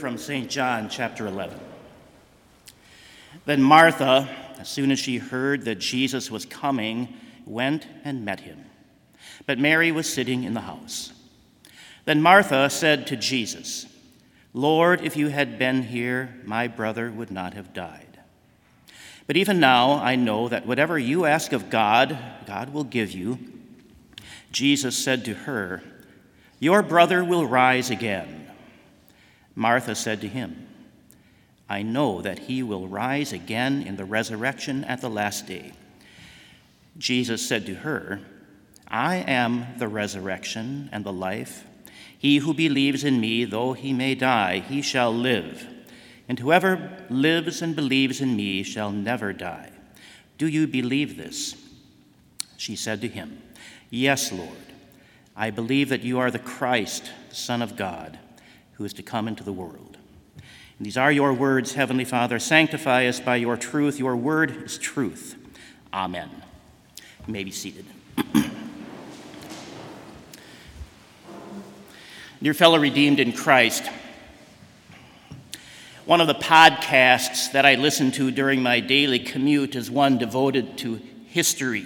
from St. John chapter 11. Then Martha, as soon as she heard that Jesus was coming, went and met him. But Mary was sitting in the house. Then Martha said to Jesus, Lord, if you had been here, my brother would not have died. But even now I know that whatever you ask of God, God will give you. Jesus said to her, Your brother will rise again. Martha said to him, I know that he will rise again in the resurrection at the last day. Jesus said to her, I am the resurrection and the life. He who believes in me, though he may die, he shall live. And whoever lives and believes in me shall never die. Do you believe this? She said to him, Yes, Lord. I believe that you are the Christ, the Son of God, who is to come into the world. And these are your words, Heavenly Father. Sanctify us by your truth. Your word is truth. Amen. You may be seated. Dear fellow redeemed in Christ, one of the podcasts that I listen to during my daily commute is one devoted to history.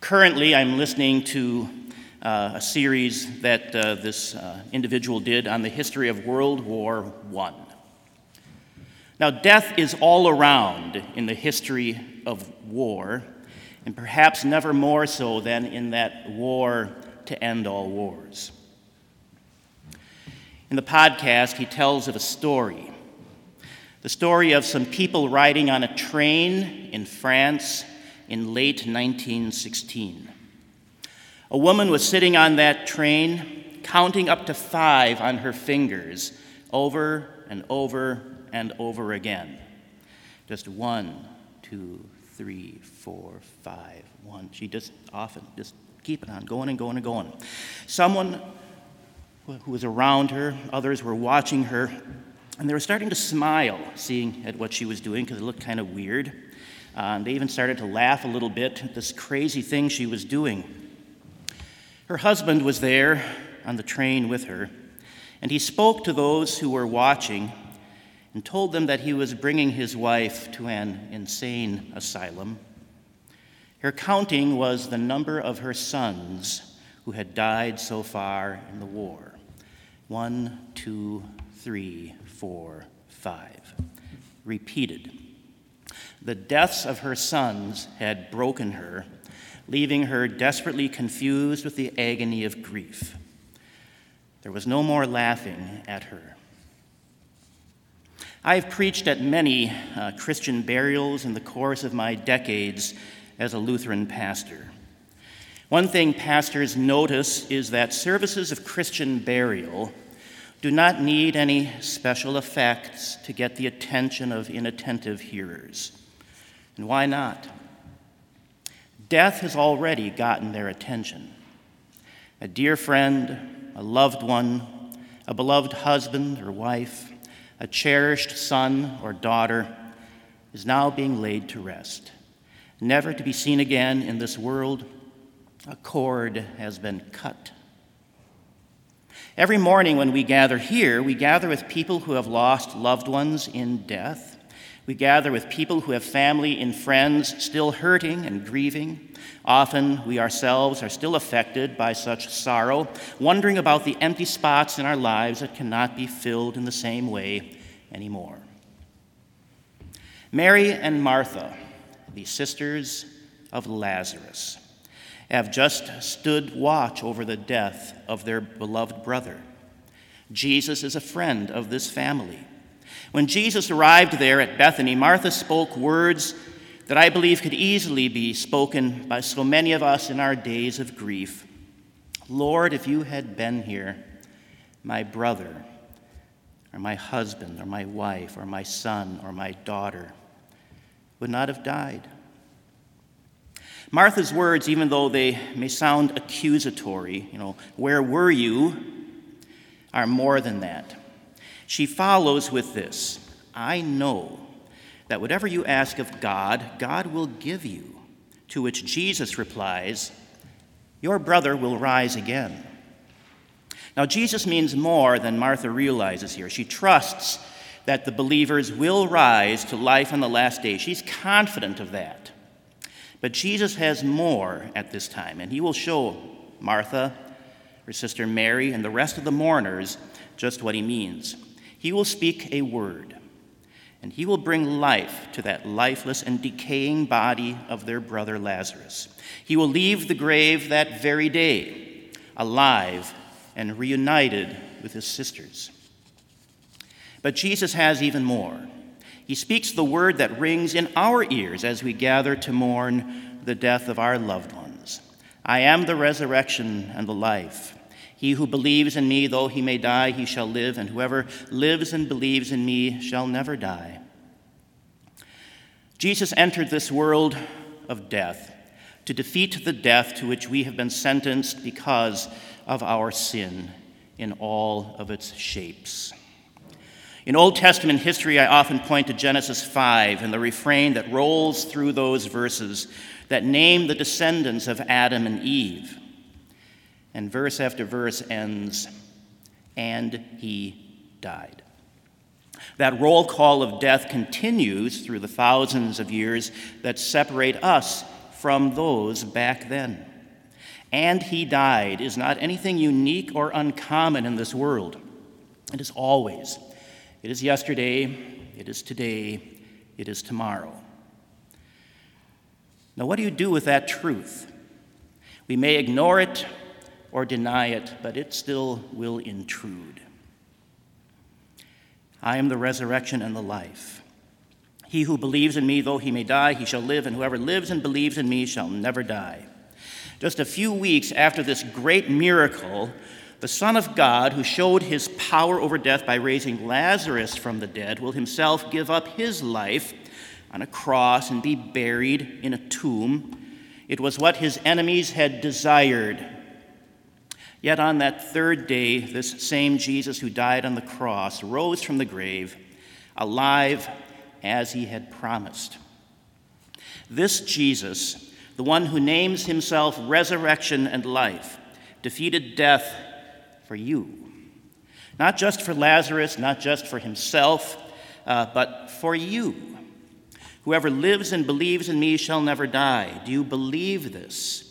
Currently, I'm listening to uh, a series that uh, this uh, individual did on the history of World War I. Now, death is all around in the history of war, and perhaps never more so than in that war to end all wars. In the podcast, he tells of a story the story of some people riding on a train in France in late 1916. A woman was sitting on that train, counting up to five on her fingers, over and over and over again. Just one, two, three, four, five, one. She just often just keep it on going and going and going. Someone who was around her, others were watching her, and they were starting to smile, seeing at what she was doing, because it looked kind of weird. Uh, they even started to laugh a little bit at this crazy thing she was doing. Her husband was there on the train with her, and he spoke to those who were watching and told them that he was bringing his wife to an insane asylum. Her counting was the number of her sons who had died so far in the war. One, two, three, four, five. Repeated. The deaths of her sons had broken her, leaving her desperately confused with the agony of grief. There was no more laughing at her. I've preached at many uh, Christian burials in the course of my decades as a Lutheran pastor. One thing pastors notice is that services of Christian burial do not need any special effects to get the attention of inattentive hearers. And why not? Death has already gotten their attention. A dear friend, a loved one, a beloved husband or wife, a cherished son or daughter is now being laid to rest, never to be seen again in this world a cord has been cut. Every morning when we gather here, we gather with people who have lost loved ones in death. We gather with people who have family and friends still hurting and grieving. Often we ourselves are still affected by such sorrow, wondering about the empty spots in our lives that cannot be filled in the same way anymore. Mary and Martha, the sisters of Lazarus, have just stood watch over the death of their beloved brother. Jesus is a friend of this family. When Jesus arrived there at Bethany, Martha spoke words that I believe could easily be spoken by so many of us in our days of grief. Lord, if you had been here, my brother, or my husband, or my wife, or my son, or my daughter would not have died. Martha's words, even though they may sound accusatory, you know, where were you, are more than that. She follows with this I know that whatever you ask of God, God will give you. To which Jesus replies, Your brother will rise again. Now, Jesus means more than Martha realizes here. She trusts that the believers will rise to life on the last day. She's confident of that. But Jesus has more at this time, and he will show Martha, her sister Mary, and the rest of the mourners just what he means. He will speak a word, and he will bring life to that lifeless and decaying body of their brother Lazarus. He will leave the grave that very day, alive and reunited with his sisters. But Jesus has even more. He speaks the word that rings in our ears as we gather to mourn the death of our loved ones I am the resurrection and the life. He who believes in me, though he may die, he shall live, and whoever lives and believes in me shall never die. Jesus entered this world of death to defeat the death to which we have been sentenced because of our sin in all of its shapes. In Old Testament history, I often point to Genesis 5 and the refrain that rolls through those verses that name the descendants of Adam and Eve. And verse after verse ends, and he died. That roll call of death continues through the thousands of years that separate us from those back then. And he died is not anything unique or uncommon in this world. It is always. It is yesterday, it is today, it is tomorrow. Now, what do you do with that truth? We may ignore it or deny it, but it still will intrude. I am the resurrection and the life. He who believes in me, though he may die, he shall live, and whoever lives and believes in me shall never die. Just a few weeks after this great miracle, the Son of God, who showed his power over death by raising Lazarus from the dead, will himself give up his life on a cross and be buried in a tomb. It was what his enemies had desired. Yet on that third day, this same Jesus who died on the cross rose from the grave, alive as he had promised. This Jesus, the one who names himself resurrection and life, defeated death for you. Not just for Lazarus, not just for himself, uh, but for you. Whoever lives and believes in me shall never die. Do you believe this?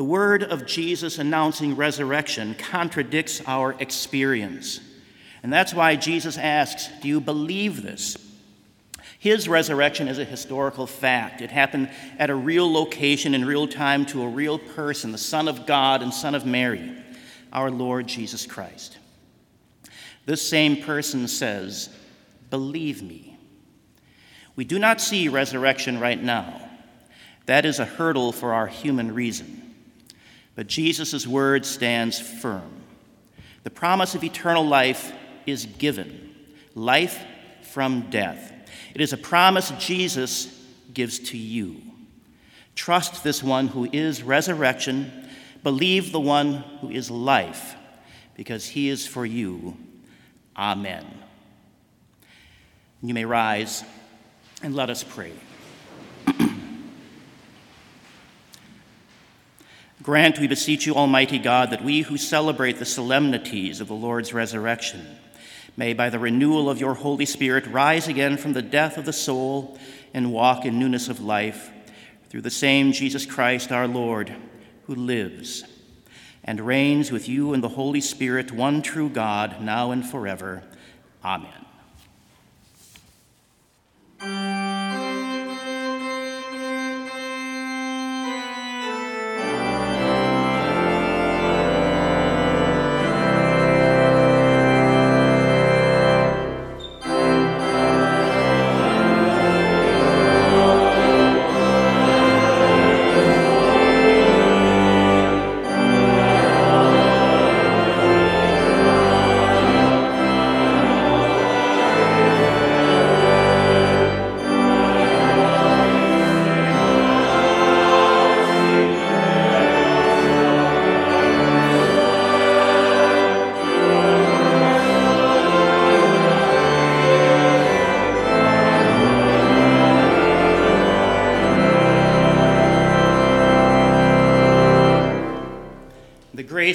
The word of Jesus announcing resurrection contradicts our experience. And that's why Jesus asks, Do you believe this? His resurrection is a historical fact. It happened at a real location in real time to a real person, the Son of God and Son of Mary, our Lord Jesus Christ. This same person says, Believe me. We do not see resurrection right now. That is a hurdle for our human reason. But Jesus' word stands firm. The promise of eternal life is given life from death. It is a promise Jesus gives to you. Trust this one who is resurrection, believe the one who is life, because he is for you. Amen. You may rise and let us pray. Grant, we beseech you, Almighty God, that we who celebrate the solemnities of the Lord's resurrection may, by the renewal of your Holy Spirit, rise again from the death of the soul and walk in newness of life through the same Jesus Christ our Lord, who lives and reigns with you in the Holy Spirit, one true God, now and forever. Amen.